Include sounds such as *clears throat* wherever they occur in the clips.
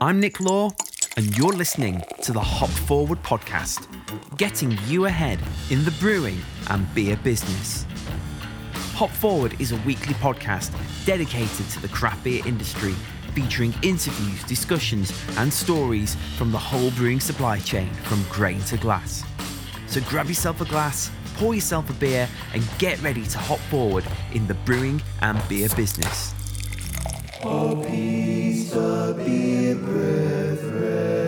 I'm Nick Law, and you're listening to the Hop Forward podcast, getting you ahead in the brewing and beer business. Hop Forward is a weekly podcast dedicated to the craft beer industry, featuring interviews, discussions, and stories from the whole brewing supply chain from grain to glass. So grab yourself a glass, pour yourself a beer, and get ready to hop forward in the brewing and beer business. Oh, be brethren,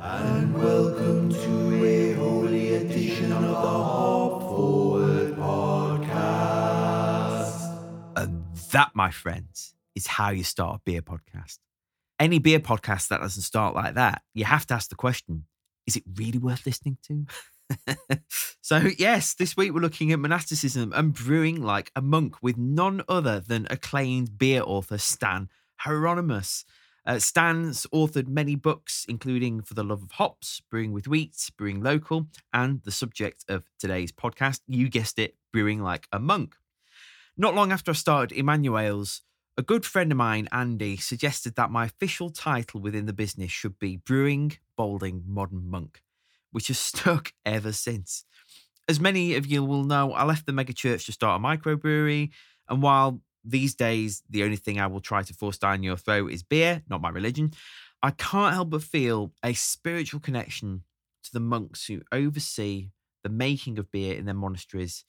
and welcome to a holy edition of the Hop Forward podcast. And that, my friends, is how you start a beer podcast. Any beer podcast that doesn't start like that, you have to ask the question is it really worth listening to? *laughs* so, yes, this week we're looking at monasticism and brewing like a monk with none other than acclaimed beer author Stan Hieronymus. Uh, Stan's authored many books, including For the Love of Hops, Brewing with Wheat, Brewing Local, and the subject of today's podcast, you guessed it, Brewing Like a Monk. Not long after I started Emmanuales, a good friend of mine, Andy, suggested that my official title within the business should be Brewing Balding Modern Monk, which has *laughs* stuck ever since. As many of you will know, I left the megachurch to start a microbrewery, and while these days the only thing I will try to force down your throat is beer, not my religion, I can't help but feel a spiritual connection to the monks who oversee the making of beer in their monasteries,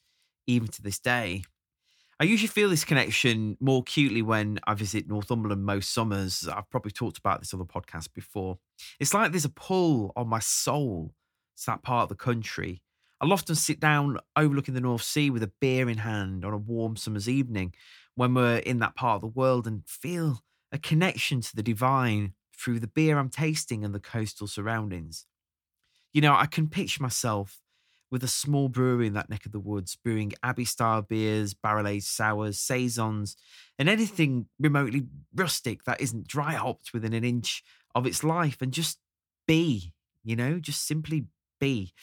even to this day. I usually feel this connection more acutely when I visit Northumberland most summers. I've probably talked about this on the podcast before. It's like there's a pull on my soul to that part of the country. I'll often sit down overlooking the North Sea with a beer in hand on a warm summer's evening when we're in that part of the world and feel a connection to the divine through the beer I'm tasting and the coastal surroundings. You know, I can picture myself with a small brewery in that neck of the woods, brewing Abbey style beers, barrel aged sours, saisons, and anything remotely rustic that isn't dry hopped within an inch of its life and just be, you know, just simply be.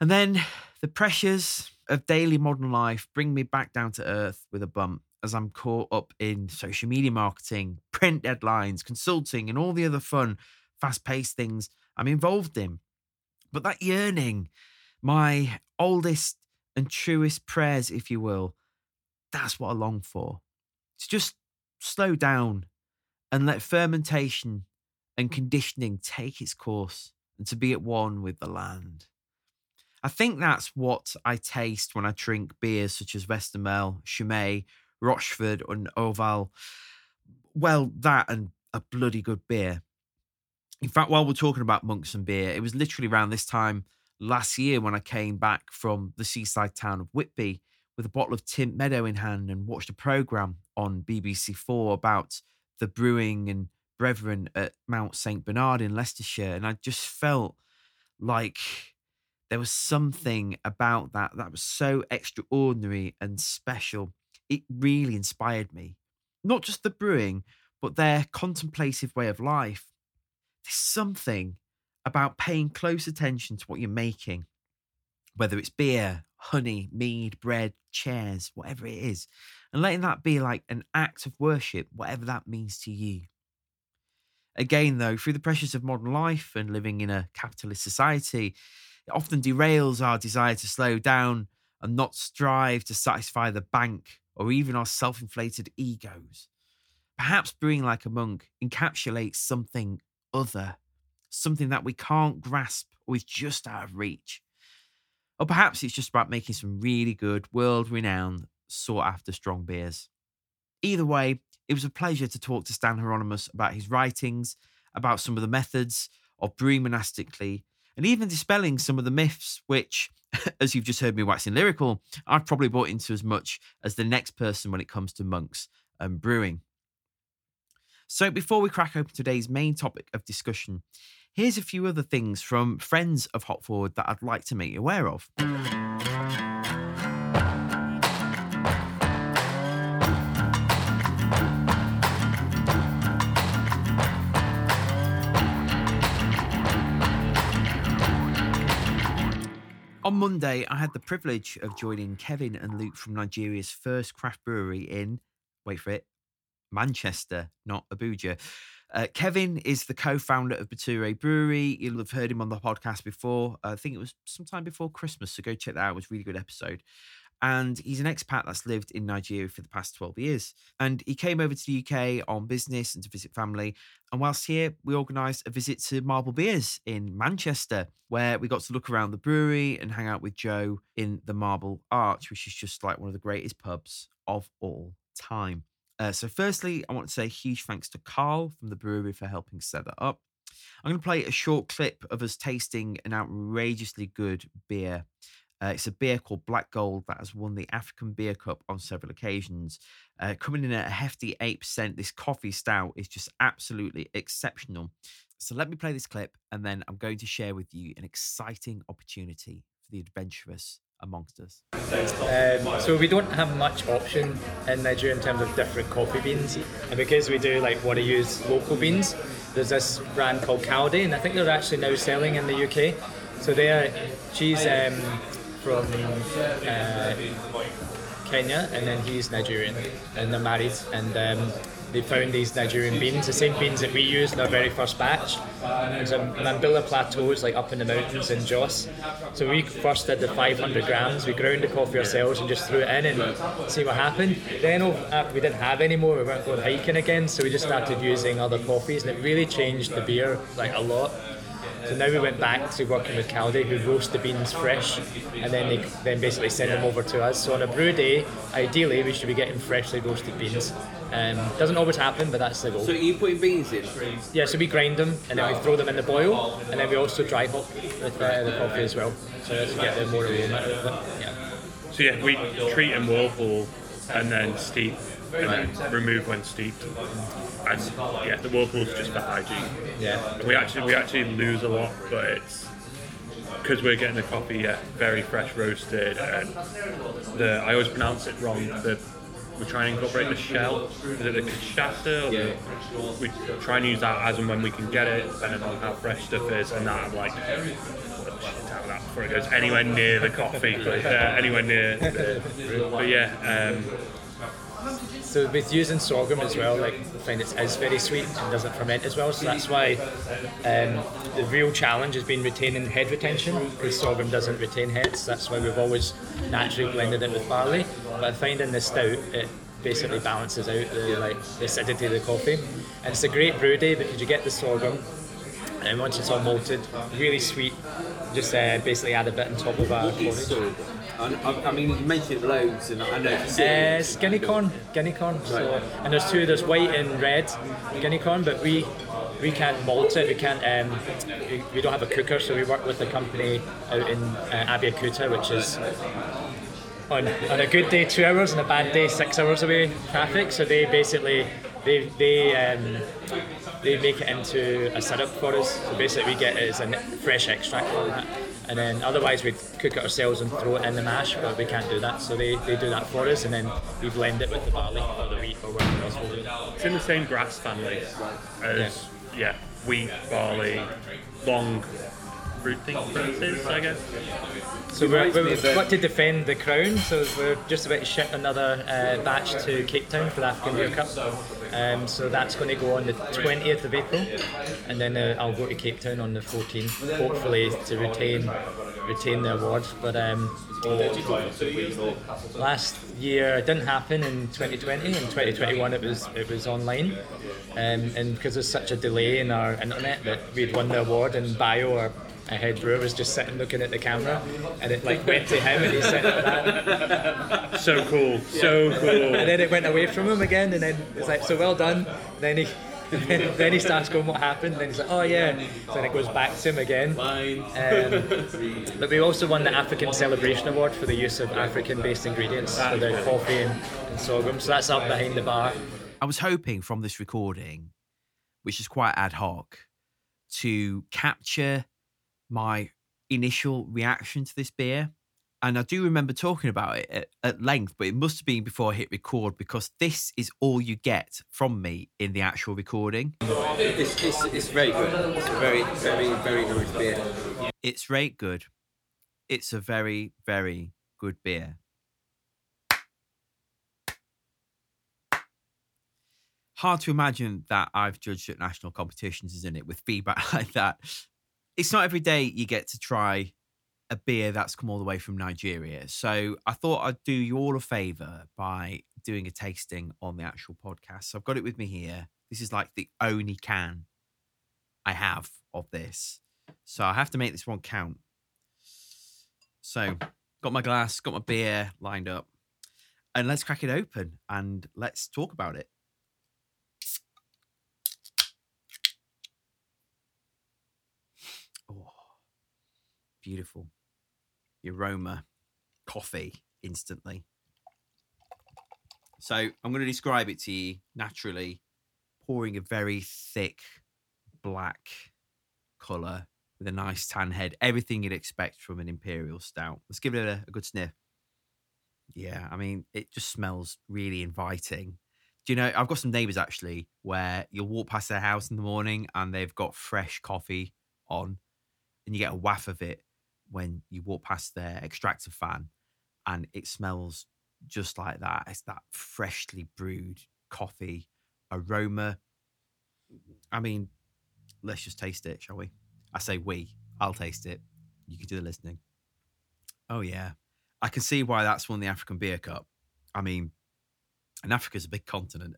And then the pressures of daily modern life bring me back down to earth with a bump as I'm caught up in social media marketing, print deadlines, consulting, and all the other fun, fast paced things I'm involved in. But that yearning, my oldest and truest prayers, if you will, that's what I long for. To just slow down and let fermentation and conditioning take its course and to be at one with the land. I think that's what I taste when I drink beers such as Westmalle, Chimay, Rochefort, and Orval. Well, that and a bloody good beer. In fact, while we're talking about monks and beer, it was literally around this time last year when I came back from the seaside town of Whitby with a bottle of Tynt Meadow in hand and watched a programme on BBC Four about the brewing and brethren at Mount St. Bernard in Leicestershire. And I just felt like there was something about that that was so extraordinary and special. It really inspired me. Not just the brewing, but their contemplative way of life. There's something about paying close attention to what you're making, whether it's beer, honey, mead, bread, chairs, whatever it is, and letting that be like an act of worship, whatever that means to you. Again, though, through the pressures of modern life and living in a capitalist society, it often derails our desire to slow down and not strive to satisfy the bank or even our self inflated egos. Perhaps brewing like a monk encapsulates something other, something that we can't grasp or is just out of reach. Or perhaps it's just about making some really good, world renowned, sought after strong beers. Either way, it was a pleasure to talk to Stan Hieronymus about his writings, about some of the methods of brewing monastically, and even dispelling some of the myths, which, *laughs* as you've just heard me waxing lyrical, I've probably bought into as much as the next person when it comes to monks and brewing. So, before we crack open today's main topic of discussion, here's a few other things from friends of Hop Forward that I'd like to make you aware of. On Monday, I had the privilege of joining Kevin and Luke from Nigeria's first craft brewery in, wait for it, Manchester, not Abuja. Uh, Kevin is the co-founder of Bature Brewery. You'll have heard him on the podcast before. I think it was sometime before Christmas, so go check that out. It was a really good episode. And he's an expat that's lived in Nigeria for the past 12 years. And he came over to the UK on business and to visit family. And whilst here, we organised a visit to Marble Beers in Manchester, where we got to look around the brewery and hang out with Joe in the Marble Arch, which is just like one of the greatest pubs of all time. Uh, so, firstly, I want to say huge thanks to Carl from the brewery for helping set that up. I'm going to play a short clip of us tasting an outrageously good beer. Uh, it's a beer called Black Gold that has won the African Beer Cup on several occasions. Uh, coming in at a hefty 8%, this coffee stout is just absolutely exceptional. So let me play this clip and then I'm going to share with you an exciting opportunity for the adventurous amongst us. Um, so we don't have much option in Nigeria in terms of different coffee beans, and because we do like want to use local beans, there's this brand called Caldi, and I think they're actually now selling in the UK. So they are she's um, from uh, Kenya, and then he's Nigerian, and they're married, and um, they found these Nigerian beans, the same beans that we used in our very first batch. There's a Mambilla plateaus like up in the mountains in Jos. So we first did the 500 grams. We ground the coffee ourselves and just threw it in and see what happened. Then after we didn't have any more, we weren't going hiking again, so we just started using other coffees, and it really changed the beer like a lot. So now we went back to working with Caldi, who roast the beans fresh, and then they then basically send them over to us. So on a brew day, ideally we should be getting freshly roasted beans. Um, doesn't always happen, but that's the goal. So are you putting beans in? Yeah, so we grind them and then we throw them in the boil, and then we also dry hop with uh, the coffee as well, so to get the more aroma out of it. Yeah. So yeah, we treat in whirlpool and then steep and then remove when steeped. And yeah, the whirlpool's just for hygiene. Yeah. We actually we actually lose a lot, but it's because we're getting the coffee yeah, very fresh roasted and the I always pronounce it wrong. The we try and incorporate the shell. Is it the cascara? Yeah. We try and use that as and when we can get it, depending on how fresh stuff is, and that I'm like. Shit out of that Before it goes anywhere near the coffee, but uh, anywhere near. The, but yeah, um, So with using sorghum as well, like I find it is very sweet and doesn't ferment as well. So that's why um, the real challenge has been retaining head retention because sorghum doesn't retain heads. That's why we've always naturally blended it with barley. But I find in the stout it basically balances out the like the acidity of the coffee, and it's a great brew day because you get the sorghum. And once it's all malted, really sweet. Just uh, basically add a bit on top of our What is porridge. I, I, mean, you mentioned loads, and I know it's Uh, guinea corn, guinea corn. So, and there's two. There's white and red guinea corn, but we we can't malt it. We can't. Um, we, we don't have a cooker, so we work with a company out in uh, Abeokuta, which is on on a good day two hours, and a bad day six hours away traffic. So they basically they they um, they make it into a syrup for us. So basically, we get it as a fresh extract from that. And then otherwise we'd cook it ourselves and throw it in the mash, but we can't do that. So they, they do that for us, and then we blend it with the barley or the wheat or whatever else we'll do. it's in the same grass family as yeah, wheat, barley, long fruiting grasses, I guess. So we're, reminds we're, of the- we've got to defend the crown. So we're just about to ship another uh, batch to Cape Town for the African Beer Cup. Um, so that's going to go on the 20th of April, and then uh, I'll go to Cape Town on the 14th, hopefully to retain retain the award. But um, last year it didn't happen in 2020. In 2021 it was it was online, um, and because there's such a delay in our internet that we'd won the award and Bio our a head brewer was just sitting looking at the camera and it like went to him and he said that. *laughs* So cool, so cool. and then it went away from him again and then it's like so well done. Then he then, *laughs* then he starts going what happened? Then he's like oh yeah. So then it goes back to him again. Um, but we also won the African Celebration Award for the use of African based ingredients for the coffee and, and sorghum. So that's up behind the bar. I was hoping from this recording, which is quite ad hoc, to capture my initial reaction to this beer. And I do remember talking about it at, at length, but it must have been before I hit record because this is all you get from me in the actual recording. It's, it's, it's very good. It's a very, very, very nice beer. It's rate good. It's a very, very good beer. hard to imagine that I've judged at national competitions, isn't it? With feedback *laughs* like that, it's not every day you get to try a beer that's come all the way from Nigeria. So I thought I'd do you all a favor by doing a tasting on the actual podcast. So I've got it with me here. This is like the only can I have of this. So I have to make this one count. So got my glass, got my beer lined up. And let's crack it open and let's talk about it. Beautiful. Aroma, coffee instantly. So I'm going to describe it to you naturally, pouring a very thick black color with a nice tan head, everything you'd expect from an imperial stout. Let's give it a, a good sniff. Yeah, I mean, it just smells really inviting. Do you know, I've got some neighbors actually where you'll walk past their house in the morning and they've got fresh coffee on, and you get a waff of it when you walk past their extractor fan, and it smells just like that. It's that freshly brewed coffee aroma. I mean, let's just taste it, shall we? I say we. I'll taste it. You can do the listening. Oh yeah, I can see why that's won the African Beer Cup. I mean, and Africa's a big continent.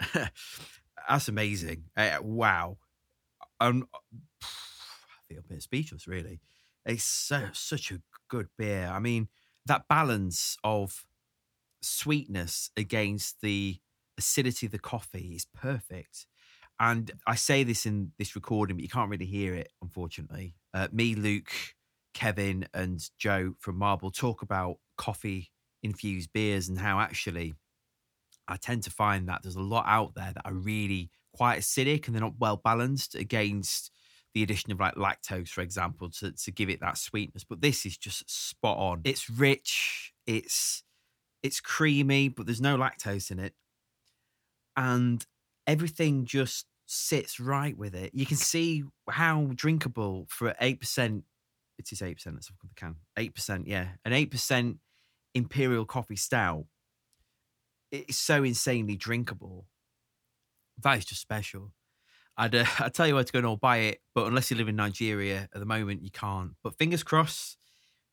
*laughs* that's amazing. Uh, wow. Um, *sighs* I feel a bit speechless, really. It's so such a good beer. I mean, that balance of sweetness against the acidity of the coffee is perfect. And I say this in this recording, but you can't really hear it, unfortunately. Uh, me, Luke, Kevin, and Joe from Marble talk about coffee infused beers and how actually I tend to find that there's a lot out there that are really quite acidic and they're not well balanced against the addition of like lactose, for example, to, to give it that sweetness. But this is just spot on. It's rich, it's it's creamy, but there's no lactose in it. And everything just sits right with it. You can see how drinkable for eight percent. It is eight percent. Let's look the can. Eight percent, yeah, an eight percent imperial coffee stout. It's so insanely drinkable. That is just special. I'd uh, *laughs* I'd tell you where to go and all buy it, but unless you live in Nigeria at the moment, you can't. But fingers crossed,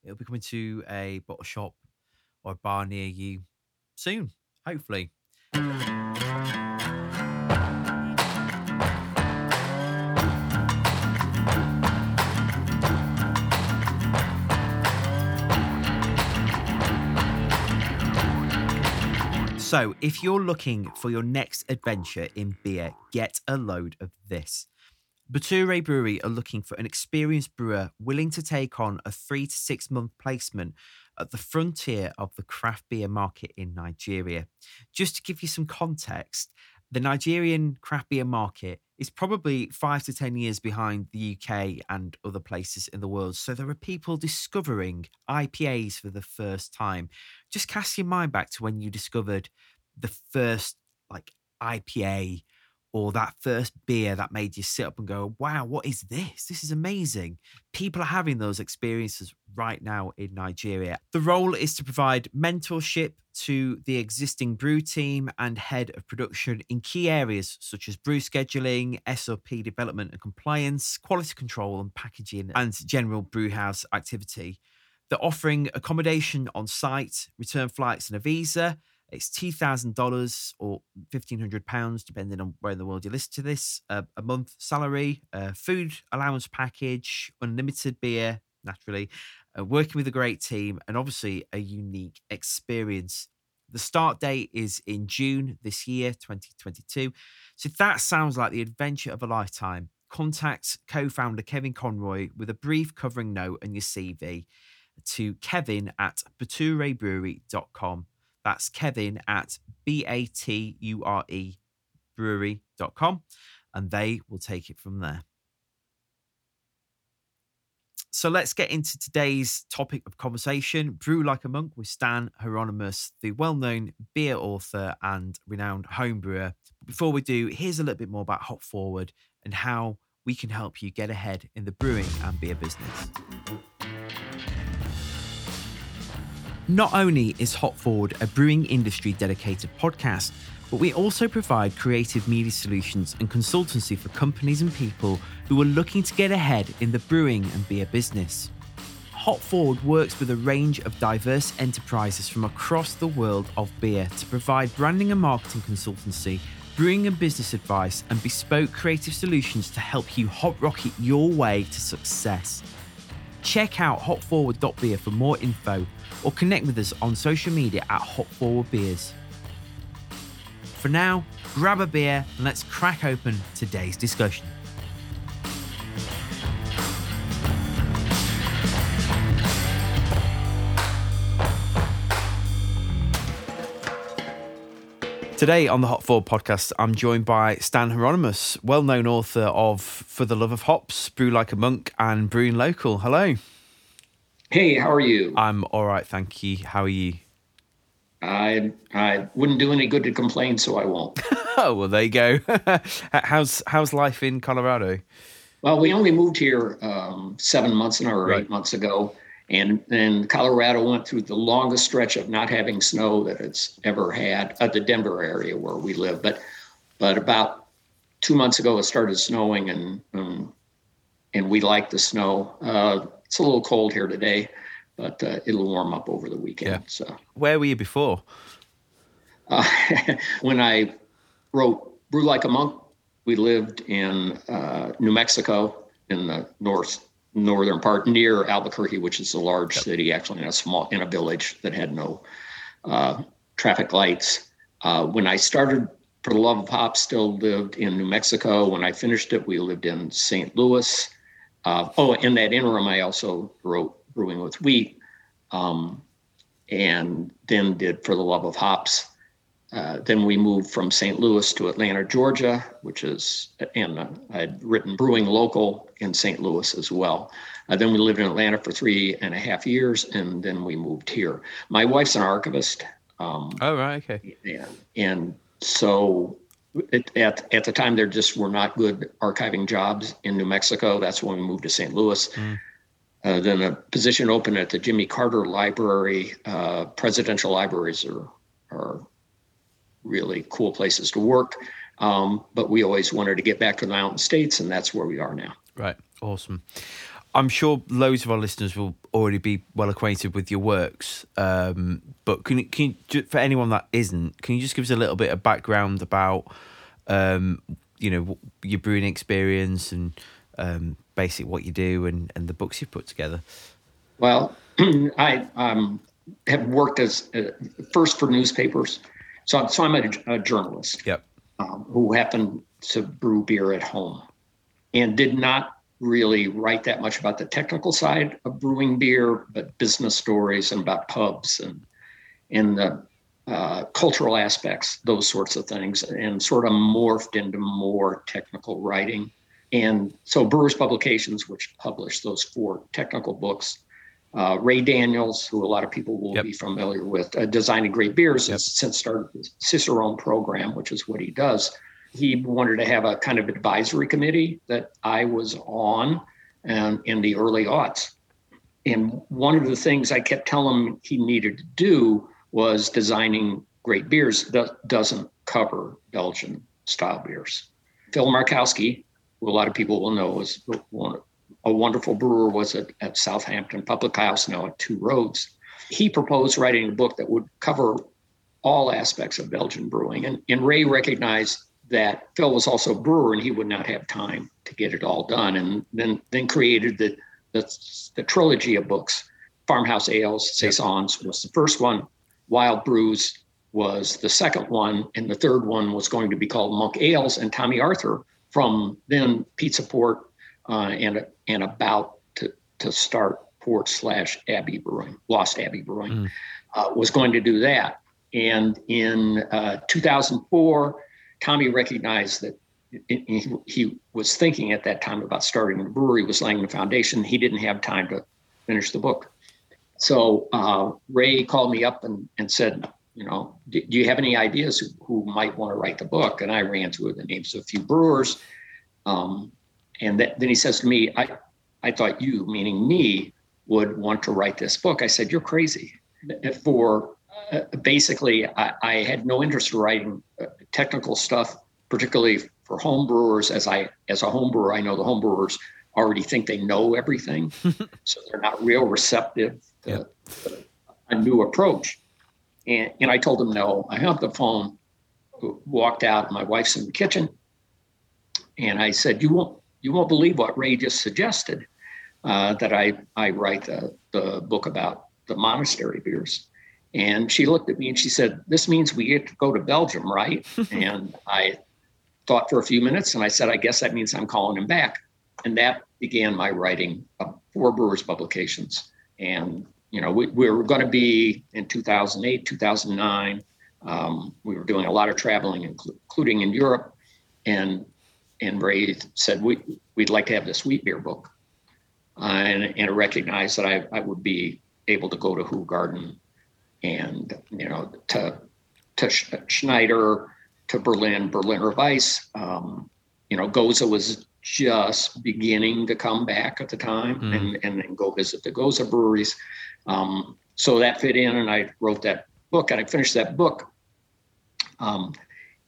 it'll be coming to a bottle shop or a bar near you soon, hopefully. So, if you're looking for your next adventure in beer, get a load of this. Bature Brewery are looking for an experienced brewer willing to take on a three to six month placement at the frontier of the craft beer market in Nigeria. Just to give you some context, the Nigerian craft beer market is probably five to 10 years behind the UK and other places in the world. So there are people discovering IPAs for the first time. Just cast your mind back to when you discovered the first like IPA or that first beer that made you sit up and go, wow, what is this? This is amazing. People are having those experiences right now in Nigeria. The role is to provide mentorship to the existing brew team and head of production in key areas such as brew scheduling, SOP development and compliance, quality control and packaging, and general brewhouse activity. They're offering accommodation on site, return flights and a visa it's two thousand dollars or fifteen hundred pounds, depending on where in the world you listen to this. Uh, a month salary, uh, food allowance package, unlimited beer, naturally, uh, working with a great team, and obviously a unique experience. The start date is in June this year, 2022. So that sounds like the adventure of a lifetime, contact co-founder Kevin Conroy with a brief covering note and your CV to kevin at baturebrewery.com. That's Kevin at B A T U R E brewery.com and they will take it from there. So let's get into today's topic of conversation Brew Like a Monk with Stan Hieronymus, the well known beer author and renowned home brewer. Before we do, here's a little bit more about Hop Forward and how we can help you get ahead in the brewing and beer business. Not only is Hop Forward a brewing industry dedicated podcast, but we also provide creative media solutions and consultancy for companies and people who are looking to get ahead in the brewing and beer business. Hop Forward works with a range of diverse enterprises from across the world of beer to provide branding and marketing consultancy, brewing and business advice, and bespoke creative solutions to help you hot rocket your way to success. Check out hopforward.beer for more info or connect with us on social media at hopforwardbeers. For now, grab a beer and let's crack open today's discussion. Today on the Hop Forward podcast, I'm joined by Stan Hieronymus, well known author of For the Love of Hops, Brew Like a Monk, and Brewing Local. Hello. Hey, how are you? I'm all right, thank you. How are you? I I wouldn't do any good to complain, so I won't. *laughs* Oh, well, there you go. *laughs* how's how's life in Colorado? well, we only moved here um, seven months now or Right. eight months ago, and then Colorado went through the longest stretch of not having snow that it's ever had at the Denver area where we live. But but about two months ago, it started snowing, and um, and we like the snow. Uh, it's a little cold here today, but uh, it'll warm up over the weekend. Yeah. So. Where were you before? Uh, *laughs* when I wrote Brew Like a Monk, we lived in uh, New Mexico in the north northern part near Albuquerque, which is a large city, actually in a small in a village that had no uh, traffic lights. Uh, when I started For the Love of Hop, still lived in New Mexico. When I finished it, we lived in St. Louis. Uh, oh, in that interim, I also wrote Brewing with Wheat, um, and then did For the Love of Hops. Uh, then we moved from St. Louis to Atlanta, Georgia, which is, and uh, I'd written Brewing Local in St. Louis as well. Uh, then we lived in Atlanta for three and a half years, and then we moved here. My wife's an archivist, um, Oh, right, okay. and, and so it, at, at the time, there just were not good archiving jobs in New Mexico. That's when we moved to St. Louis. Uh, then a position opened at the Jimmy Carter Library. Uh, presidential libraries are, are really cool places to work. Um, but we always wanted to get back to the Mountain States, and that's where we are now. Right, awesome. I'm sure loads of our listeners will already be well acquainted with your works. Um, but can you, can you, for anyone that isn't, can you just give us a little bit of background about, um, you know, your brewing experience and um, basically what you do and, and the books you've put together? Well, *clears throat* I um, have worked as uh, first for newspapers, so so I'm a, a journalist. Yep. um, who happened to brew beer at home and did not really write that much about the technical side of brewing beer, but business stories and about pubs and and the uh, cultural aspects, those sorts of things, and sort of morphed into more technical writing. And so Brewers Publications, which published those four technical books, uh, Ray Daniels, who a lot of people will Yep. be familiar with, uh, designing great beers, Yep. has since started the Cicerone program, which is what he does. He wanted to have a kind of advisory committee that I was on and in the early aughts. And one of the things I kept telling him he needed to do was designing great beers that doesn't cover Belgian style beers. Phil Markowski, who a lot of people will know is a wonderful brewer, was at, at Southampton Public House, now at Two Roads. He proposed writing a book that would cover all aspects of Belgian brewing. And, and Ray recognized that Phil was also a brewer and he would not have time to get it all done. And then, then created the, the, the trilogy of books. Farmhouse Ales, Saisons was the first one. Wild Brews was the second one. And the third one was going to be called Monk Ales. And Tommy Arthur from then Pizza Port uh, and, and about to, to start Port slash Abbey Brewing, Lost Abbey Brewing, uh, was going to do that. And in uh, 2004, Tommy recognized that he, he- was thinking at that time about starting a brewery, was laying the foundation. He didn't have time to finish the book. So uh, Ray called me up and, and said, you know, do, do you have any ideas who, who might want to write the book? And I ran through the names of a few brewers. Um, and th- then he says to me, I, I thought you, meaning me, would want to write this book. I said, You're crazy. For uh, basically, I, I, had no interest in writing uh, technical stuff, particularly for home brewers. As I, as a home brewer, I know the home brewers already think they know everything, *laughs* so they're not real receptive to, yep. a new approach. And, and I told them no. I hung up the phone, walked out. My wife's in the kitchen, and I said, "You won't, you won't believe what Ray just suggested uh, that I I write the the book about the monastery beers." And she looked at me and she said, This means we get to go to Belgium, right? *laughs* and I thought for a few minutes and I said, I guess that means I'm calling him back. And that began my writing of four Brewers publications. And, you know, we, we were going to be in 2008, 2009. Um, we were doing a lot of traveling, including in Europe. And and Ray said, we, We'd like to have this wheat beer book. Uh, and, and I recognized that I, I would be able to go to Hoegaarden and you know to to Schneider to Berlin, Berliner Weiss. Um, you know, Gose was just beginning to come back at the time, mm. and, and then go visit the Gose breweries. Um, so that fit in, and I wrote that book, and I finished that book. Um,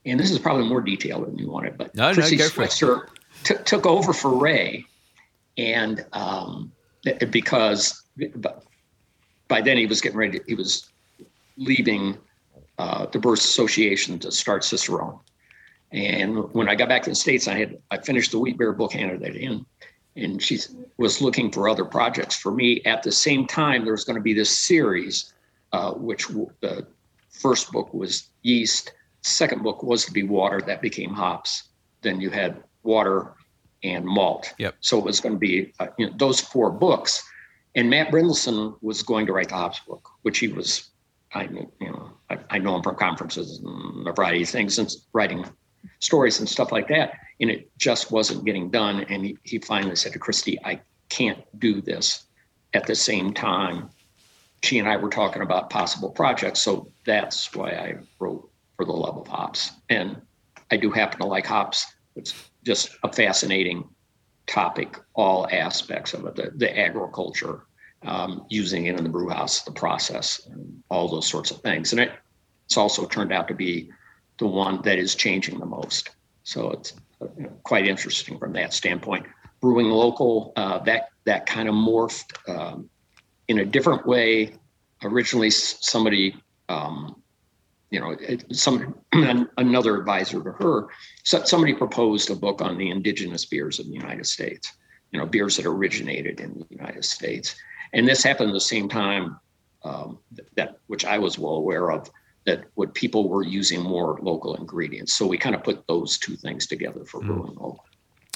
and this is probably more detailed than you wanted, but no, Chrissy no, Switzer t- took over for Ray, and um, because by then he was getting ready. To, he was leaving uh, the Brewers Association to start Cicerone. And when I got back to the States, I had I finished the wheat beer book, handed it in, and she was looking for other projects for me. At the same time, there was going to be this series, uh, which the first book was yeast, second book was to be water, that became hops. Then you had water and malt. Yep. So it was going to be uh, you know, those four books. And Matt Brynildson was going to write the hops book, which he was I you know I, I, know him from conferences and a variety of things and writing stories and stuff like that. And it just wasn't getting done. And he, he finally said to Kristi, I can't do this at the same time. She and I were talking about possible projects. So that's why I wrote For the Love of Hops. And I do happen to like hops. It's just a fascinating topic, all aspects of it, the, the agriculture, um, using it in the brew house, the process, and all those sorts of things. And it, it's also turned out to be the one that is changing the most. So it's quite interesting from that standpoint. Brewing local, uh, that that kind of morphed um, in a different way. Originally, somebody, um, you know, some *clears throat* another advisor to her, somebody proposed a book on the indigenous beers of the United States. You know, beers that originated in the United States and this happened at the same time um, that, which I was well aware of, that what people were using more local ingredients. So we kind of put those two things together for mm. brewing local.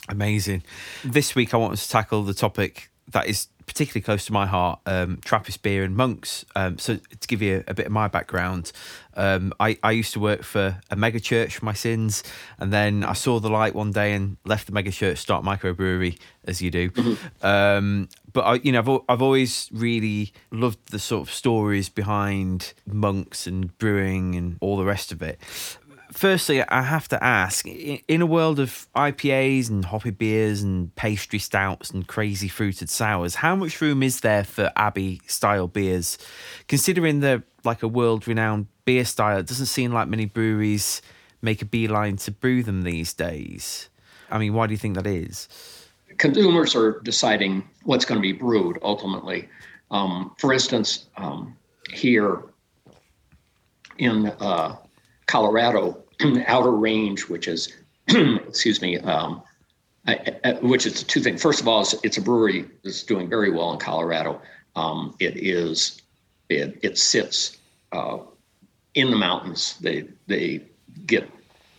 Amazing. This week I want us to tackle the topic that is particularly close to my heart, um, Trappist beer and monks. Um, so to give you a, a, bit of my background, um, I, I used to work for a mega church for my sins, and then I saw the light one day and left the mega church, start microbrewery as you do. Mm-hmm. Um, but I, you know, I've I've always really loved the sort of stories behind monks and brewing and all the rest of it firstly, I have to ask in a world of IPAs and hoppy beers and pastry stouts and crazy fruited sours, how much room is there for Abbey style beers? Considering they're like a world renowned beer style, it doesn't seem like many breweries make a beeline to brew them these days. I mean, why do you think that is? Consumers are deciding what's going to be brewed ultimately. Um, for instance, um, here in uh, Colorado *clears throat* outer range, which is, *clears throat* excuse me, um, I, I, which is two things. First of all, it's, it's, a brewery that's doing very well in Colorado. Um, it is, it, it sits uh, in the mountains. They they get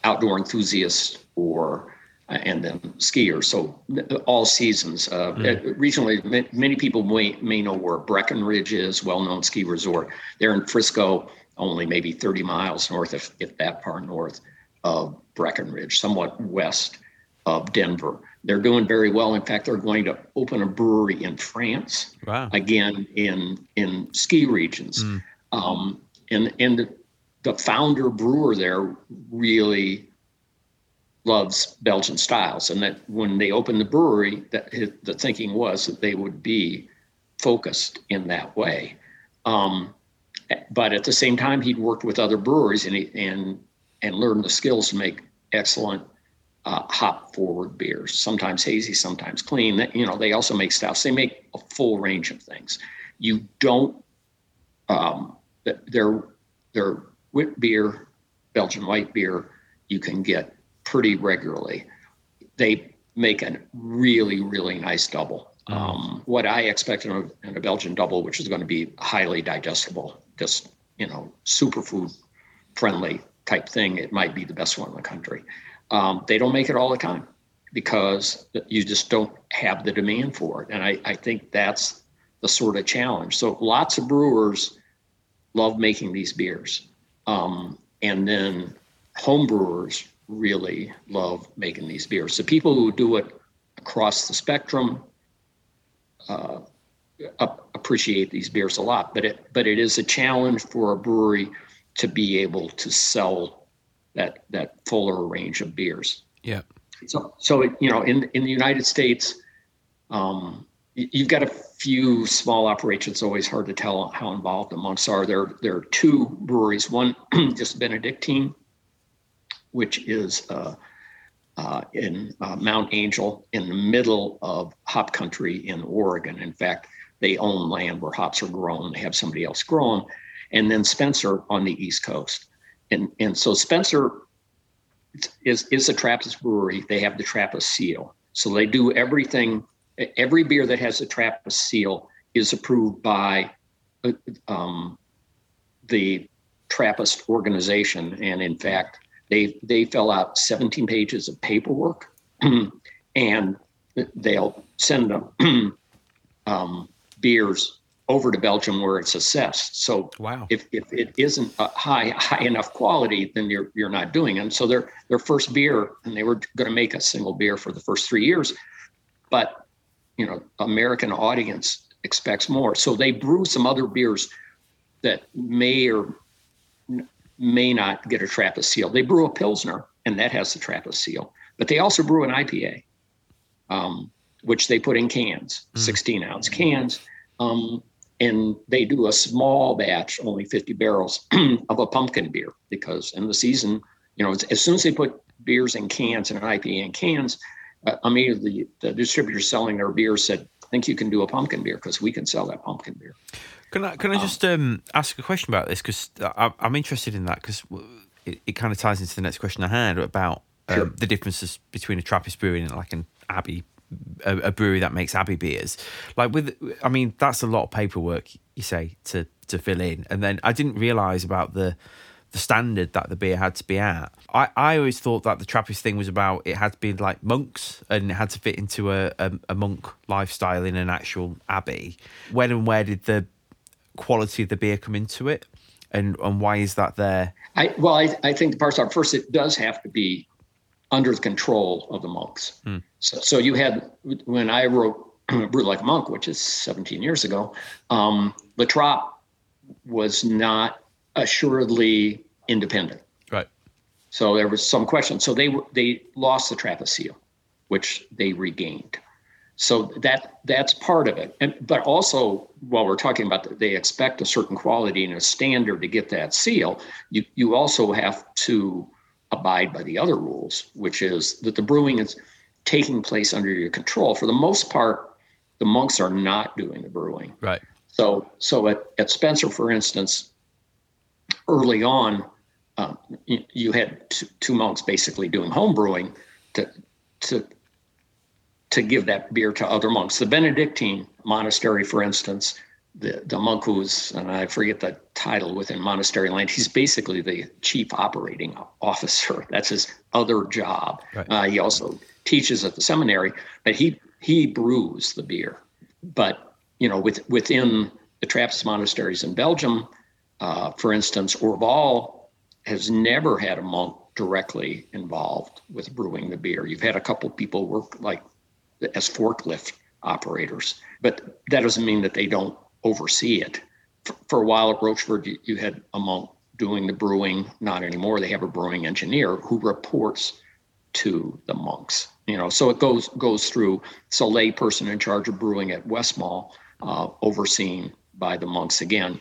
outdoor enthusiasts or and then skiers. So all seasons. Uh, mm. Regionally, many people may, may know where Breckenridge is, well-known ski resort. They're in Frisco only maybe 30 miles north, if, if that far north of Breckenridge, somewhat west of Denver. They're doing very well. In fact, they're going to open a brewery in France. Wow. Again, in in ski regions, mm. um, and and the, the founder brewer there really loves Belgian styles, and that when they opened the brewery, that his, the thinking was that they would be focused in that way. Um, but at the same time, he'd worked with other breweries and he, and and learned the skills to make excellent uh, hop forward beers. Sometimes hazy, sometimes clean. That, You know, they also make stouts. They make a full range of things. You don't. Um, their their wit beer, Belgian white beer, you can get pretty regularly. They make a really really nice double. Um, what I expected in a, in a Belgian double, which is going to be highly digestible, just you know, superfood friendly type thing, it might be the best one in the country. Um, they don't make it all the time because you just don't have the demand for it. And I, I think that's the sort of challenge. So lots of brewers love making these beers. Um, and then home brewers really love making these beers. So people who do it across the spectrum uh, appreciate these beers a lot. But it but it is a challenge for a brewery to be able to sell that that fuller range of beers. Yeah. So so it, you know in in the United States, um, you've got a few small operations. Always hard to tell how involved the monks are. There there are two breweries. One *clears throat* just Benedictine, which is uh, uh, in uh, Mount Angel in the middle of hop country in Oregon. In fact, they own land where hops are grown. They have somebody else growing and then Spencer on the East Coast. And, and so Spencer is, is a Trappist brewery. They have the Trappist seal. So they do everything, every beer that has a Trappist seal is approved by um, the Trappist organization. And in fact, they, they fill out 17 pages of paperwork *clears throat* and they'll send them *clears throat* um, beers over to Belgium where it's assessed. So wow. if, if it isn't high high enough quality, then you're you're not doing it. And so their their first beer, and they were going to make a single beer for the first three years, but you know, American audience expects more. So they brew some other beers that may or may not get a Trappist seal. They brew a Pilsner, and that has the Trappist seal. But they also brew an IPA, um, which they put in cans, mm. 16 ounce cans. Um, and they do a small batch, only 50 barrels *clears throat* of a pumpkin beer because in the season, you know, as soon as they put beers in cans and an IPA in cans, uh, immediately the distributor selling their beer said, I think you can do a pumpkin beer because we can sell that pumpkin beer. Can I can I um, just um, ask a question about this because I'm interested in that because it, it kind of ties into the next question I had about um, sure. the differences between a Trappist brewery and like an Abbey a, a, brewery that makes Abbey beers. Like with, I mean, that's a lot of paperwork you say to to fill in. And then I didn't realize about the the standard that the beer had to be at. I, I always thought that the Trappist thing was about it had to be like monks and it had to fit into a, a, a monk lifestyle in an actual abbey. When and where did the quality of the beer come into it? And and why is that there? I well, I, I think the parts are first. It does have to be under the control of the monks. Mm. So, so you had when I wrote *clears throat* Brew Like a Monk, which is 17 years ago, um, La Trappe was not assuredly independent. Right. So there was some question. So they they lost the Trappist seal, which they regained. So that that's part of it. And but also while we're talking about that, they expect a certain quality and a standard to get that seal. You you also have to abide by the other rules, which is that the brewing is taking place under your control. For the most part, the monks are not doing the brewing. Right. So, so at, at Spencer, for instance, early on, um, you, you, had two, two monks basically doing home brewing to to to give that beer to other monks. The Benedictine monastery, for instance, the, the monk who's, and I forget the title within monastery land, he's basically the chief operating officer. *laughs* That's his other job. Right. Uh, he also teaches at the seminary, but he he brews the beer. But you know, with, within the Trappist monasteries in Belgium, uh, for instance, Orval has never had a monk directly involved with brewing the beer. You've had a couple people work like as forklift operators, but that doesn't mean that they don't oversee it. For, for a while at Rochefort, you, you had a monk doing the brewing. Not anymore. They have a brewing engineer who reports to the monks. You know, so it goes goes through. So lay person in charge of brewing at Westmalle, uh, overseen by the monks again.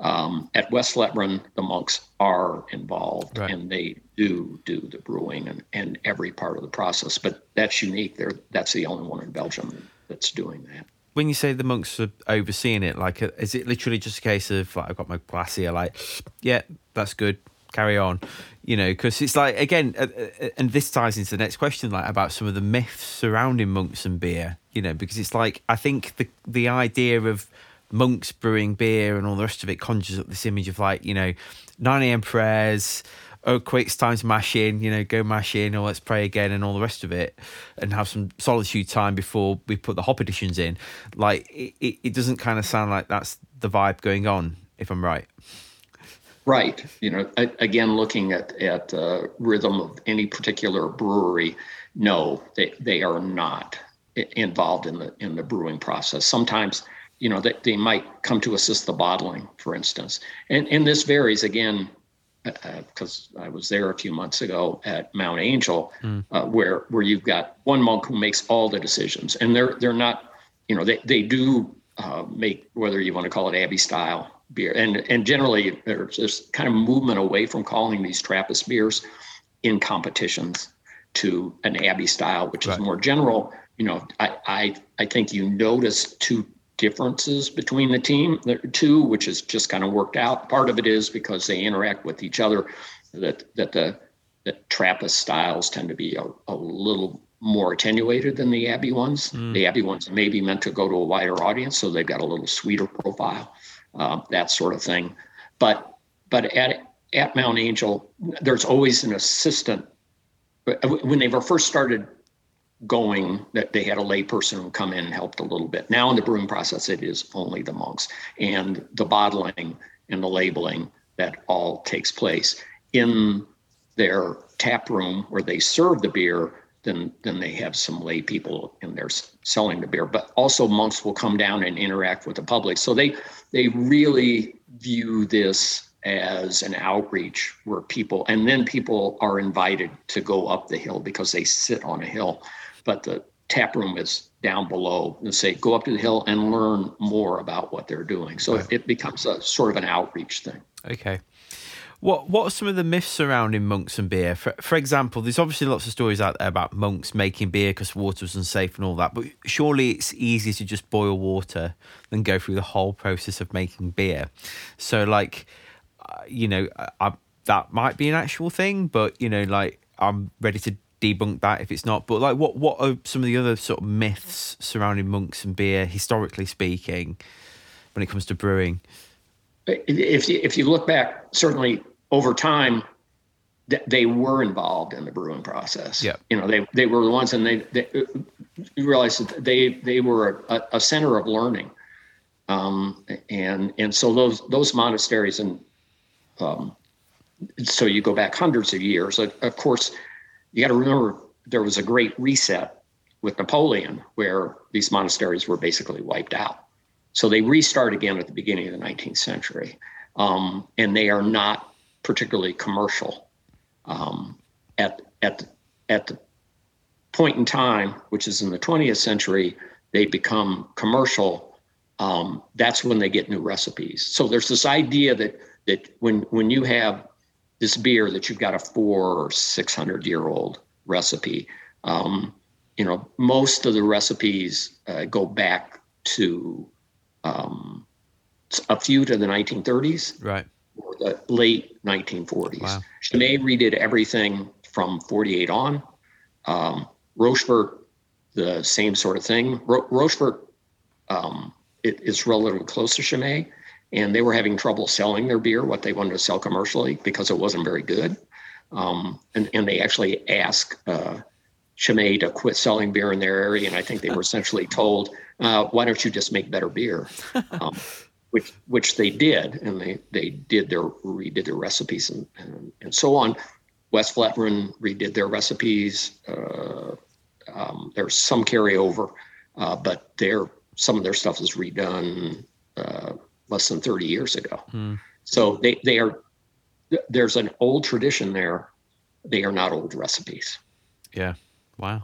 Um, at Westvleteren, the monks are involved Right. and they do do the brewing and, and every part of the process. But that's unique. They're, that's the only one in Belgium that's doing that. When you say the monks are overseeing it, like, uh, is it literally just a case of like I've got my glass here, like, yeah, that's good, carry on, you know? Because it's like again, uh, uh, and this ties into the next question, like about some of the myths surrounding monks and beer, you know? Because it's like I think the the idea of monks brewing beer and all the rest of it conjures up this image of like you know, nine a.m. prayers. Oh, quick, mash in, you know, go mash in, or let's pray again, and all the rest of it, and have some solitude time before we put the hop editions in. Like, it, it, it doesn't kind of sound like that's the vibe going on, if I'm right. Right. You know, again, looking at at uh, rhythm of any particular brewery, no, they they are not involved in the in the brewing process. Sometimes, you know, they, they might come to assist the bottling, for instance, and and this varies again because I was there a few months ago at Mount Angel, uh, where where you've got one monk who makes all the decisions, and they're they're not, you know, they they do uh, make whether you want to call it Abbey style beer, and and generally there's this kind of movement away from calling these Trappist beers in competitions to an Abbey style, which Right. is more general. You know, I I I think you notice two differences between the team, the two, which is just kind of worked out. Part of it is because they interact with each other, that that the that Trappist styles tend to be a, a little more attenuated than the Abbey ones. The Abbey ones may be meant to go to a wider audience, so they've got a little sweeter profile, uh, that sort of thing. But but at at Mount Angel, there's always an assistant. When they were first started going, that they had a layperson who come in and helped a little bit. Now in the brewing process, it is only the monks and the bottling and the labeling that all takes place in their tap room where they serve the beer. Then, then they have some lay people in there selling the beer, but also monks will come down and interact with the public. So they they really view this as an outreach where people and then people are invited to go up the hill because they sit on a hill but the tap room is down below and say go up to the hill and learn more about what they're doing so it, becomes a sort of an outreach thing Okay. What what are some of the myths surrounding monks and beer? For, for example, there's obviously lots of stories out there about monks making beer because water was unsafe and all that. But surely it's easier to just boil water than go through the whole process of making beer. So, like, uh, you know, I, I, that might be an actual thing, but you know, like, I'm ready to debunk that if it's not. But like, what what are some of the other sort of myths surrounding monks and beer, historically speaking, when it comes to brewing? if you, if you look back certainly over time th- they were involved in the brewing process Yeah. you know they they were the ones and they, they you realize that they they were a, a center of learning um, and and so those those monasteries and um, so you go back hundreds of years of course you got to remember there was a great reset with napoleon where these monasteries were basically wiped out so they restart again at the beginning of the 19th century, um, and they are not particularly commercial. Um, at at at the point in time, which is in the 20th century, they become commercial. Um, that's when they get new recipes. So there's this idea that that when when you have this beer that you've got a four or six hundred year old recipe, um, you know most of the recipes uh, go back to um, a few to the 1930s Right. or the late 1940s. Wow. Chimay redid everything from 48 on. Um, Rochefort, the same sort of thing. Ro- Rochefort um, it, is relatively close to Chimay, and they were having trouble selling their beer, what they wanted to sell commercially, because it wasn't very good. Um, and, and they actually asked uh, Chimay to quit selling beer in their area, and I think they were essentially *laughs* told, uh, "Why don't you just make better beer?" *laughs* Um, which which they did, and they they did their redid their recipes and and, and so on. Westvleteren redid their recipes. Uh, um, there's some carryover, uh, but their some of their stuff is redone uh, less than 30 years ago. So they they are there's an old tradition there. They are not old recipes. Yeah. Wow.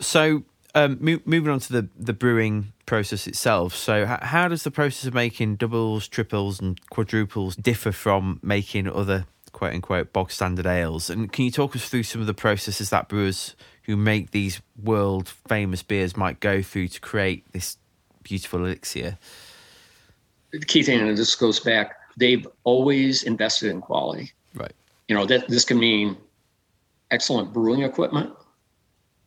So um, mo- moving on to the the brewing process itself. So, h- how does the process of making doubles, triples, and quadruples differ from making other quote unquote bog standard ales? And can you talk us through some of the processes that brewers who make these world famous beers might go through to create this beautiful elixir? The key thing, and this goes back, they've always invested in quality. Right. You know, that this can mean excellent brewing equipment.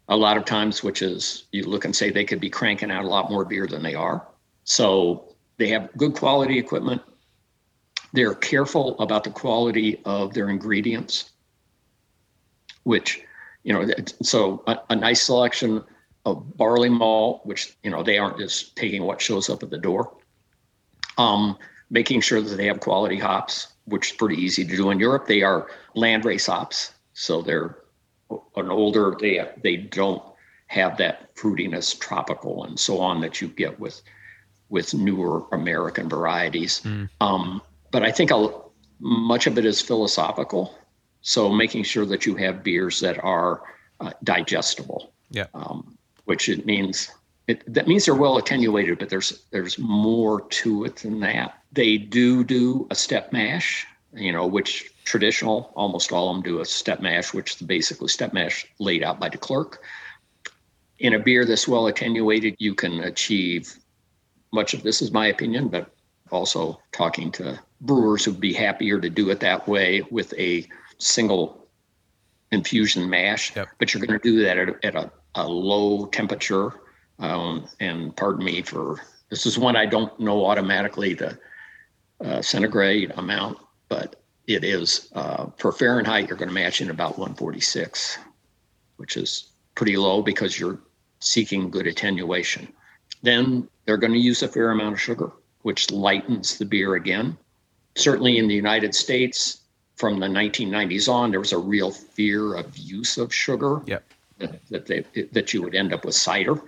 A lot of times, which is you look and say they could be cranking out a lot more beer than they are. So they have good quality equipment. They're careful about the quality of their ingredients, which, you know, so a, a nice selection of barley malt, which, you know, they aren't just taking what shows up at the door. Um, making sure that they have quality hops, which is pretty easy to do in Europe. They are landrace hops, so they're an older. They they don't have that fruitiness, tropical, and so on that you get with with newer American varieties. Um, but I think a, much of it is philosophical. So making sure that you have beers that are uh, digestible Yeah. um, which it means it, that means they're well attenuated, but there's there's more to it than that. They do do a step mash, you know, which traditional almost all of them do a step mash, which is basically step mash laid out by De Clerck. In a beer that's well attenuated, you can achieve much of this is my opinion, but also talking to brewers who'd be happier to do it that way with a single infusion mash. Yep. But you're going to do that at, at a, a low temperature. Um, and pardon me for this is one I don't know automatically the uh, centigrade amount, but it is uh, for Fahrenheit, you're going to match in about 146, which is pretty low because you're seeking good attenuation. Then they're going to use a fair amount of sugar, which lightens the beer again. Certainly in the United States, from the 1990s on, there was a real fear of use of sugar Yep. that, that they that you would end up with cider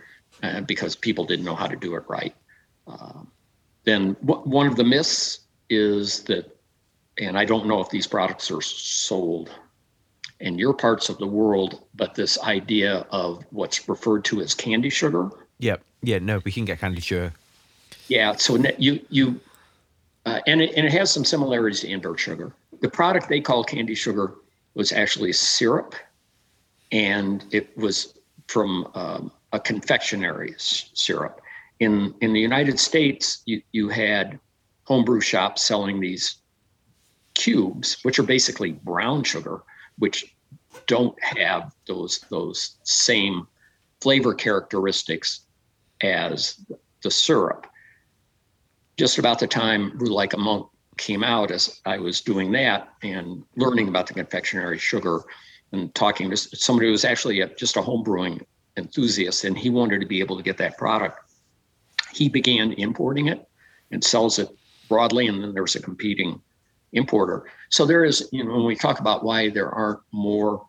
uh, because people didn't know how to do it right. Um, then w- one of the myths is that, and I don't know if these products are sold in your parts of the world, but this idea of what's referred to as candy sugar. Yep. Yeah. No, we can get candy sugar. Yeah, so you you uh, and it, and it has some similarities to invert sugar. The product they call candy sugar was actually syrup, and it was from um, a confectionery syrup. In in the United States, you you had homebrew shops selling these cubes, which are basically brown sugar, which don't have those those same flavor characteristics as the syrup just about the time Like a Monk came out, as I was doing that and learning about the confectionery sugar and talking to somebody who was actually a, just a home brewing enthusiast, and he wanted to be able to get that product. He began importing it and sells it broadly, and then there's a competing importer. So there is, you know, when we talk about why there aren't more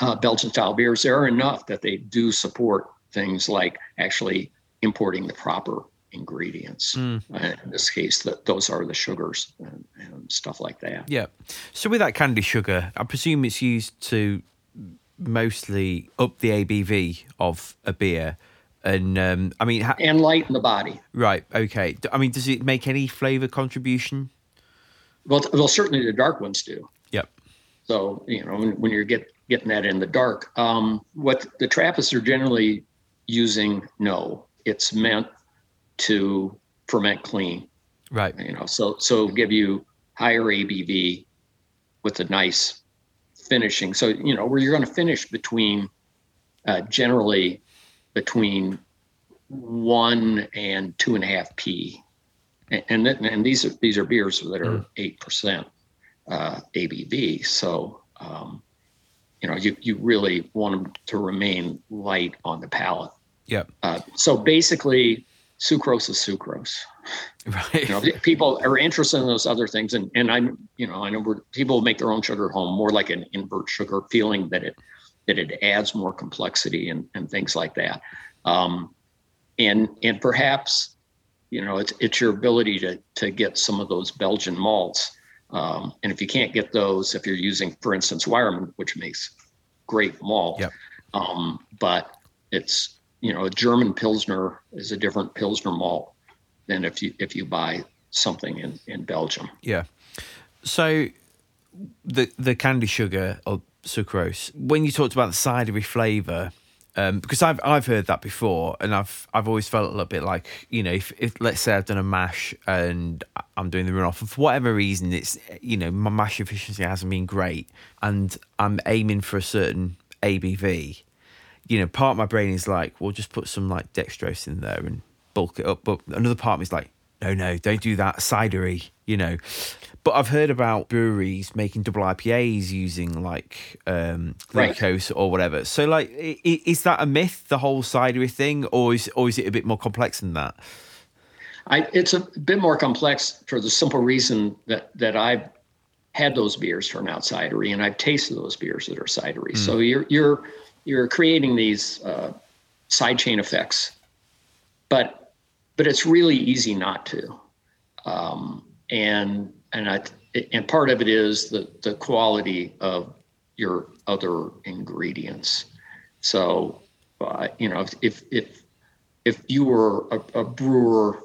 uh, Belgian style beers, there are enough that they do support things like actually importing the proper ingredients. Mm. Uh, in this case, that those are the sugars and, and stuff like that. Yeah. So with that candy sugar, I presume it's used to mostly up the ABV of a beer. And um, I mean, ha- And lighten the body. right, okay. I mean, does it make any flavor contribution? Well, well, certainly the dark ones do. Yep. So you know when, when you're get getting that in the dark, um, what the Trappists are generally using, no, it's meant to ferment clean. Right. You know, so so give you higher ABV with a nice finishing. So you know where you're going to finish between uh, generally between one and two and a half p, and and, and these are these are beers that are eight percent uh, ABV. So um, you know you you really want them to remain light on the palate. Yeah. Uh, so basically, sucrose is sucrose *laughs* Right. you know people are interested in those other things and and i'm you know i know we're, people make their own sugar at home more like an invert sugar feeling that it that it adds more complexity and and things like that um and and perhaps you know it's it's your ability to to get some of those belgian malts um and if you can't get those if you're using for instance Weyermann which makes great malt Yep. um but it's you know a German pilsner is a different pilsner malt than if you if you buy something in in Belgium. Yeah. So the the candy sugar or sucrose. When you talked about the cidery flavour, um, because I've I've heard that before, and I've I've always felt a little bit like you know if, if let's say I've done a mash and I'm doing the runoff, and for whatever reason it's you know my mash efficiency hasn't been great, and I'm aiming for a certain ABV. You know, part of my brain is like, well, just put some like dextrose in there and bulk it up, but another part of me is like, no, no, don't do that cidery. You know, but I've heard about breweries making double IPAs using like um, Right. glucose or whatever. So, like, is that a myth, the whole cidery thing, or is or is it a bit more complex than that? I, it's a bit more complex for the simple reason that that I've had those beers turn out cidery, and I've tasted those beers that are cidery. So you're you're you're creating these uh, side chain effects, but but it's really easy not to, um, and and I and part of it is the the quality of your other ingredients. So uh, you know if if if you were a, a brewer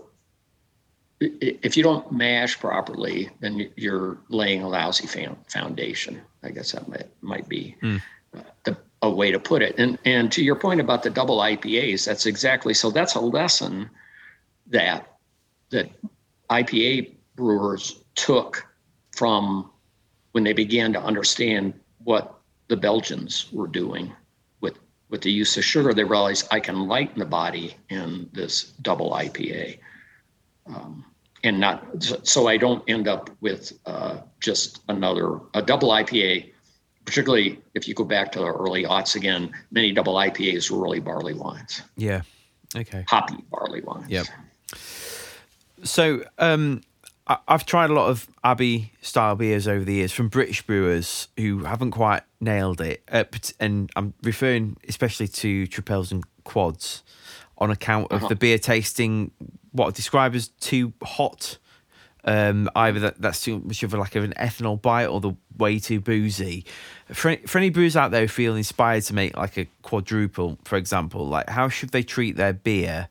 if you don't mash properly, then you're laying a lousy foundation. I guess that might might be the, a way to put it. And and to your point about the double IPAs, that's exactly so. That's a lesson that that IPA brewers took from when they began to understand what the Belgians were doing with with the use of sugar. They realized I can lighten the body in this double IPA um, and not so- so I don't end up with uh, just another a double IPA. Particularly if you go back to the early aughts again, many double IPAs were really barley wines, Yeah. Okay. hoppy barley wines. Yep. So, um, I, I've tried a lot of Abbey style beers over the years from British brewers who haven't quite nailed it. Uh, and I'm referring especially to Tripels and Quads on account of the beer tasting what I describe as too hot. Um, either that, that's too much of a, like of an ethanol bite or the way too boozy. For, for any brewers out there who feel inspired to make like a quadruple, for example, like how should they treat their beer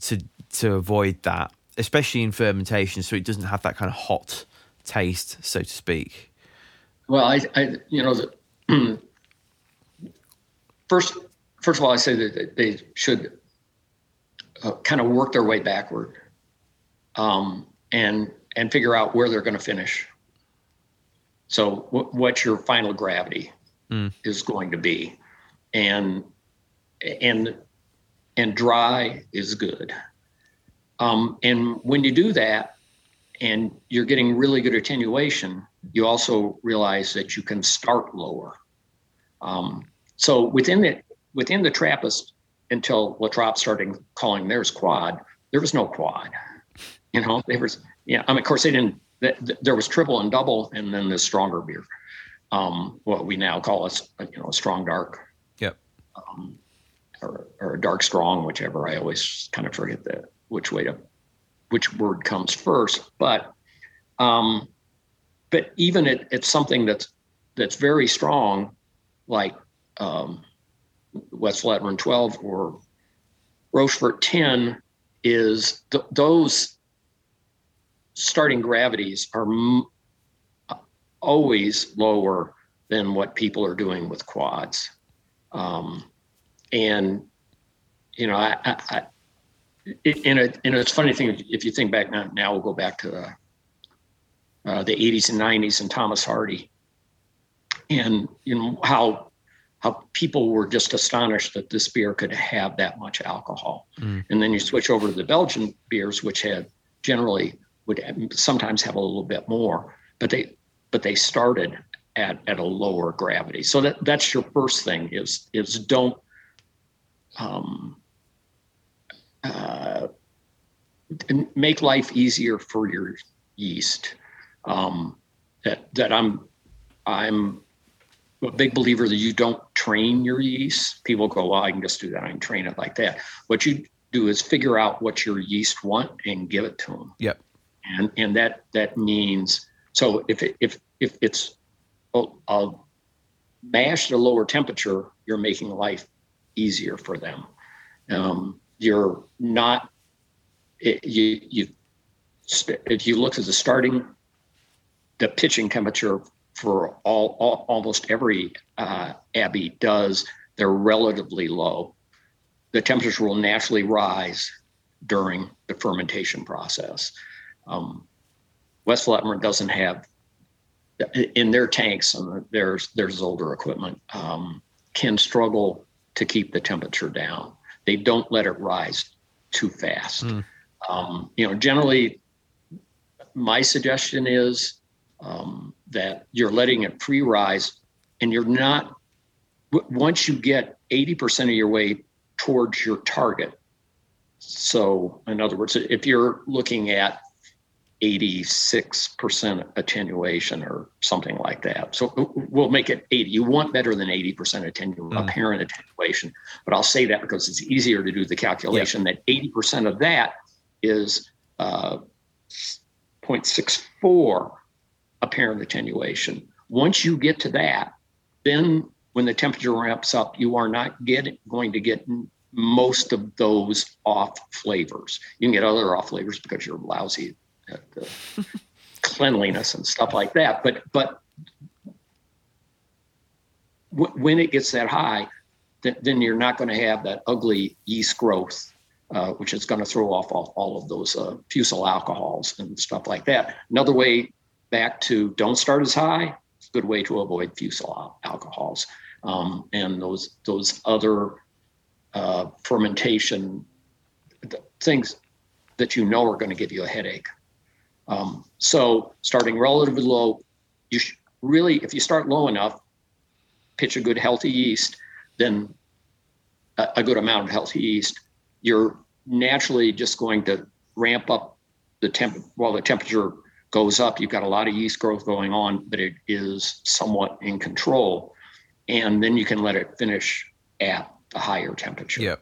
to to avoid that, especially in fermentation, so it doesn't have that kind of hot taste, so to speak. Well, I, I you know, the, *clears throat* first, first of all, I say that they should uh, kind of work their way backward, um, and and figure out where they're going to finish. So, w- what your final gravity is going to be, and and and dry is good. Um, and when you do that, and you're getting really good attenuation, you also realize that you can start lower. Um, so within the within the Trappist, until La Trappe started calling theirs quad, there was no quad. You know, there was yeah. I mean, of course, they didn't. th- th- There was triple and double, and then the stronger beer. Um, what we now call a, you know a strong dark Yep. or, or a dark strong, whichever. I always kind of forget the which way to which word comes first. But um, but even at, at something that's that's very strong, like um, Westvleteren 12 or Rochefort 10, is th- those starting gravities are m- always lower than what people are doing with quads. Um, and you know, I, I, I it, and, it, and it's a funny thing if you think back now. Now we'll go back to the uh, the 80s and 90s and Thomas Hardy, and you know how how people were just astonished that this beer could have that much alcohol. And then you switch over to the Belgian beers, which had generally would sometimes have a little bit more, but they but they started at, at a lower gravity. So that that's your first thing is is don't um, uh, make life easier for your yeast. Um, that that I'm I'm a big believer that you don't train your yeast. People go, well, I can just do that. I can train it like that. What you do is figure out what your yeast want and give it to them. Yep. And and that that means so if if if it's a, a mash at a lower temperature, you're making life easier for them. Um, you're not it, you you if you look at the starting the pitching temperature for all, all almost every uh, abbey does they're relatively low the temperature will naturally rise during the fermentation process um, Westvleteren doesn't have in their tanks and there's there's older equipment um, can struggle to keep the temperature down. They don't let it rise too fast. Mm. um, you know generally my suggestion is um, that you're letting it pre-rise and you're not w- once you get 80% of your way towards your target. So in other words if you're looking at 86% attenuation or something like that so uh, we'll make it 80 you want better than 80% attenu- Mm. apparent attenuation but i'll say that because it's easier to do the calculation that 80% of that is uh, 0.64 apparent attenuation. Once you get to that, then when the temperature ramps up, you are not getting going to get most of those off flavors. You can get other off flavors because you're lousy cleanliness and stuff like that. But but w- when it gets that high, th- then you're not going to have that ugly yeast growth uh, which is going to throw off all, all of those uh, fusel alcohols and stuff like that. Another way back to don't start as high. It's a good way to avoid fusel al- alcohols um, and those those other uh, fermentation th- things that you know are going to give you a headache. Um, so starting relatively low, you really, if you start low enough, pitch a good healthy yeast, then a, a good amount of healthy yeast, you're naturally just going to ramp up the temp while the temperature goes up. You've got a lot of yeast growth going on, but it is somewhat in control. And then you can let it finish at the higher temperature. Yeah.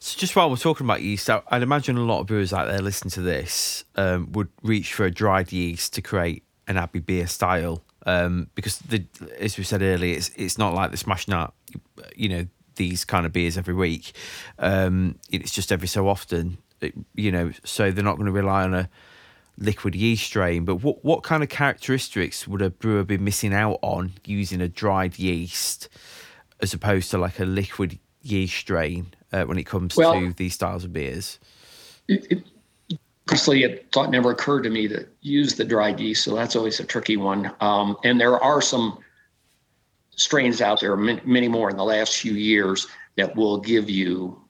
So just while we're talking about yeast, I- I'd imagine a lot of brewers out there listening to this um, would reach for a dried yeast to create an Abbey beer style. Um, because the, as we said earlier, it's it's not like they're smashing out, you know, these kind of beers every week. Um, it's just every so often, it- you know. So they're not going to rely on a liquid yeast strain. But what what kind of characteristics would a brewer be missing out on using a dried yeast as opposed to like a liquid yeast strain uh, when it comes Well- to these styles of beers? It, it, personally, it thought never occurred to me to use the dried yeast, so that's always a tricky one. Um, and there are some strains out there, many, many more in the last few years, that will give you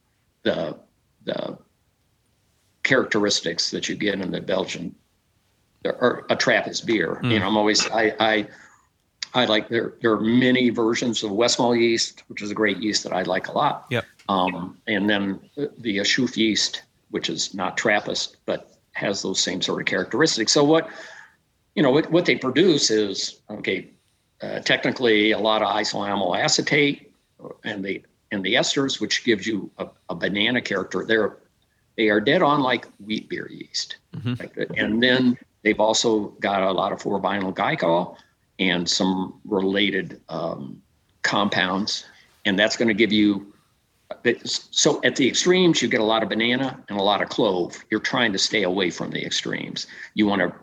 the the characteristics that you get in the Belgian or a Trappist beer. You know, I'm always I I I like there there are many versions of Westmalle yeast, which is a great yeast that I like a lot. Yep. Um, and then the Achouffe yeast, which is not Trappist, but has those same sort of characteristics. So what, you know, what, what they produce is okay. Uh, technically, a lot of isoamyl acetate and the and the esters, which gives you a, a banana character. They're they are dead on like wheat beer yeast. Like. And then they've also got a lot of 4-vinyl guaiacol and some related um, compounds, and that's going to give you so at the extremes, you get a lot of banana and a lot of clove. You're trying to stay away from the extremes. You want to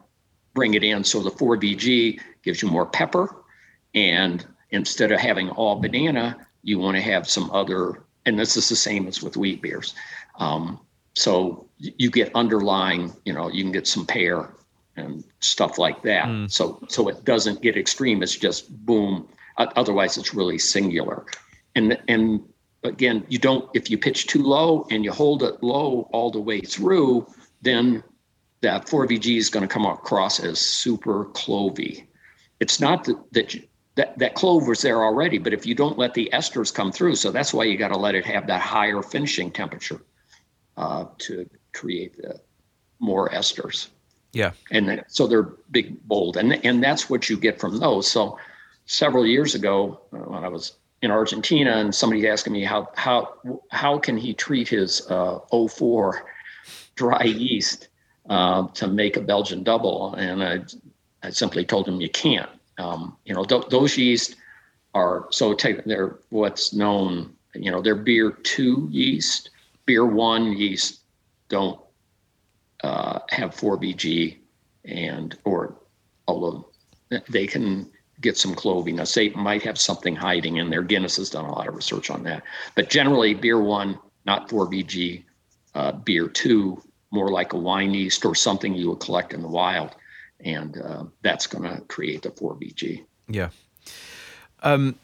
bring it in so the 4VG gives you more pepper. And instead of having all banana, you want to have some other, and this is the same as with wheat beers. Um, so you get underlying, you know, you can get some pear and stuff like that. So so it doesn't get extreme. It's just boom. Otherwise, it's really singular. And and again, you don't if you pitch too low and you hold it low all the way through, then that 4VG is going to come across as super clovey. It's not that that you, that that clove was there already, but if you don't let the esters come through, so that's why you got to let it have that higher finishing temperature uh, to create the more esters Yeah. and then, so they're big, bold, and and that's what you get from those. So, several years ago, uh, when I was in Argentina, and somebody's asking me how how how can he treat his uh, 04 dry yeast uh, to make a Belgian double, and I I simply told him you can't. Um, you know, th- those yeast are so take they're what's known you know, they're beer two yeast. Beer one yeast don't uh, have 4VG and or although they can get some cloviness. They might have something hiding in there. Guinness has done a lot of research on that. But generally, beer one, not 4VG, uh, beer two, more like a wine yeast or something you would collect in the wild. And uh, that's going to create the 4VG. Yeah. Um,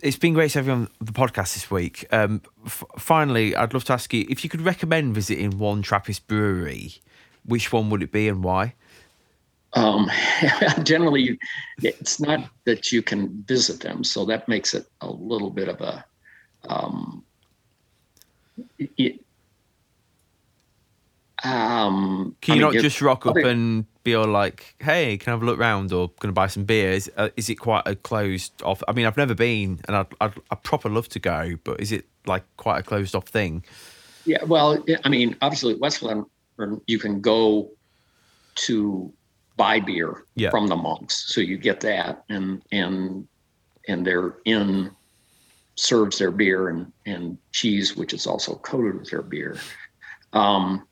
it's been great to have you on the podcast this week. Um, f- finally, I'd love to ask you if you could recommend visiting one Trappist brewery, which one would it be and why? Um, *laughs* generally, it's not that you can visit them, so that makes it a little bit of a. Um, it, um, Can you I not just rock up and be all like, "Hey, can I have a look round?" or "Going to buy some beer"? Is, uh, is it quite a closed off? I mean, I've never been, and I'd, I'd I'd proper love to go, but is it like quite a closed off thing? Yeah, well, I mean, obviously, Westland, you can go to buy beer Yeah. from the monks, so you get that, and and and their inn serves their beer and and cheese, which is also coated with their beer. Um,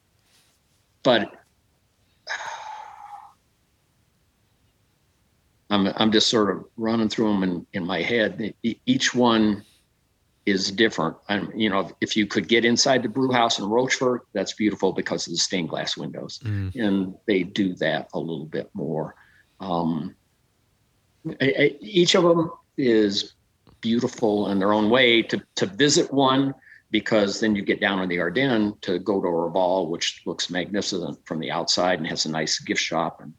but *sighs* I'm I'm just sort of running through them in, in my head. Each one is different. I'm, you know, if you could get inside the brew house in Rochefort, that's beautiful because of the stained glass windows, and they do that a little bit more. Um, a- a- each of them is beautiful in their own way. To to visit one because then you get down in the Ardennes to go to Orval, which looks magnificent from the outside and has a nice gift shop and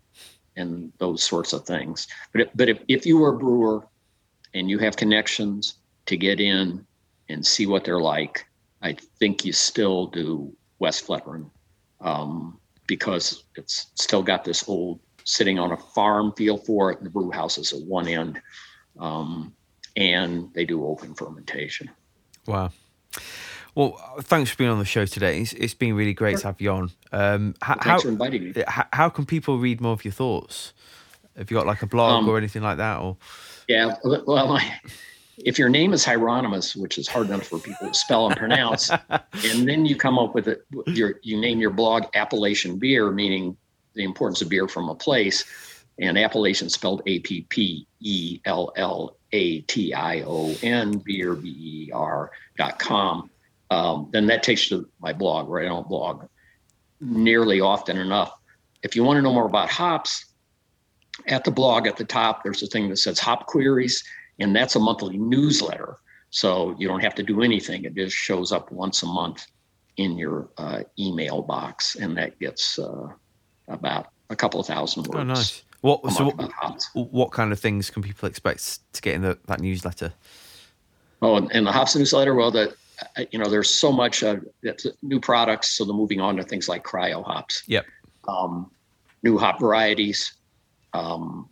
and those sorts of things. But if, but if, if you were a brewer and you have connections to get in and see what they're like, I think you still do Westvleteren um, because it's still got this old sitting on a farm feel for it. And the brew house is at one end, um, and they do open fermentation. Wow. Well, thanks for being on the show today. It's, it's been really great to have you on. Um, h- Thanks how, for inviting me. how how can people read more of your thoughts? Have you got like a blog Um, or anything like that? Or Yeah, well, *laughs* I, if your name is Hieronymus, which is hard enough for people to spell and pronounce, *laughs* and then you come up with it, your you name your blog Appellation Beer, meaning the importance of beer from a place, and Appellation spelled A P P E L L A T I O N beer B E R dot com. Um, then that takes you to my blog, where I don't blog nearly often enough. If you want to know more about hops, at the blog at the top, there's a thing that says Hop Queries, and that's a monthly newsletter. So you don't have to do anything. It just shows up once a month in your uh, email box, and that gets uh, about a couple of thousand words. oh, nice. What so what, what kind of things can people expect to get in the, that newsletter? Oh, and, and the hops newsletter. Well, uh, you know, there's so much uh, that's new products. So they're moving on to things like cryo hops. Yep. um, new hop varieties, um,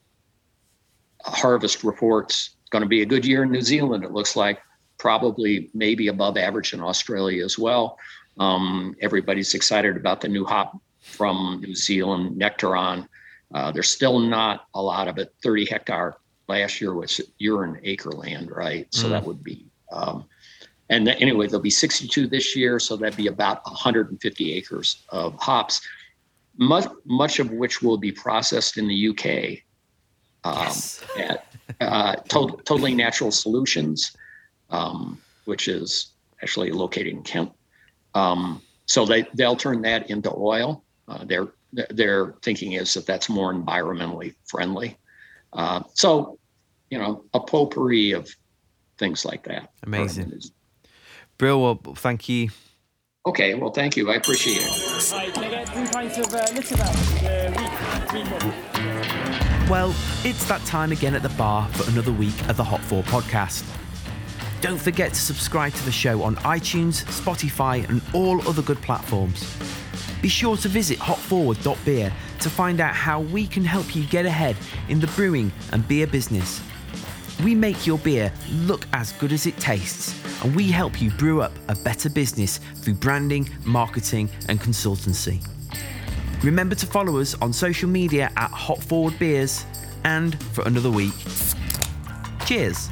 harvest reports. It's going to be a good year in New Zealand. It looks like probably maybe above average in Australia as well. Um, everybody's excited about the new hop from New Zealand, Nectaron. Uh, there's still not a lot of it. 30 hectare last year was you're in acre land, right? So that would be. Um, and then, anyway, there'll be 62 this year, so that'd be about 150 acres of hops much much of which will be processed in the UK um, at uh, to- Totally Natural Solutions, um, which is actually located in Kent. Um, so they they'll turn that into oil. Uh, their their thinking is that that's more environmentally friendly. Uh, so, you know, a potpourri of things like that. Amazing. Brill, well, thank you. Okay, well, thank you. I appreciate it. Well, it's that time again at the bar for another week of the Hot 4 podcast. Don't forget to subscribe to the show on iTunes, Spotify, and all other good platforms. Be sure to visit hotforward.beer to find out how we can help you get ahead in the brewing and beer business. We make your beer look as good as it tastes, and we help you brew up a better business through branding, marketing, and consultancy. Remember to follow us on social media at Hot Forward Beers, and for another week, cheers.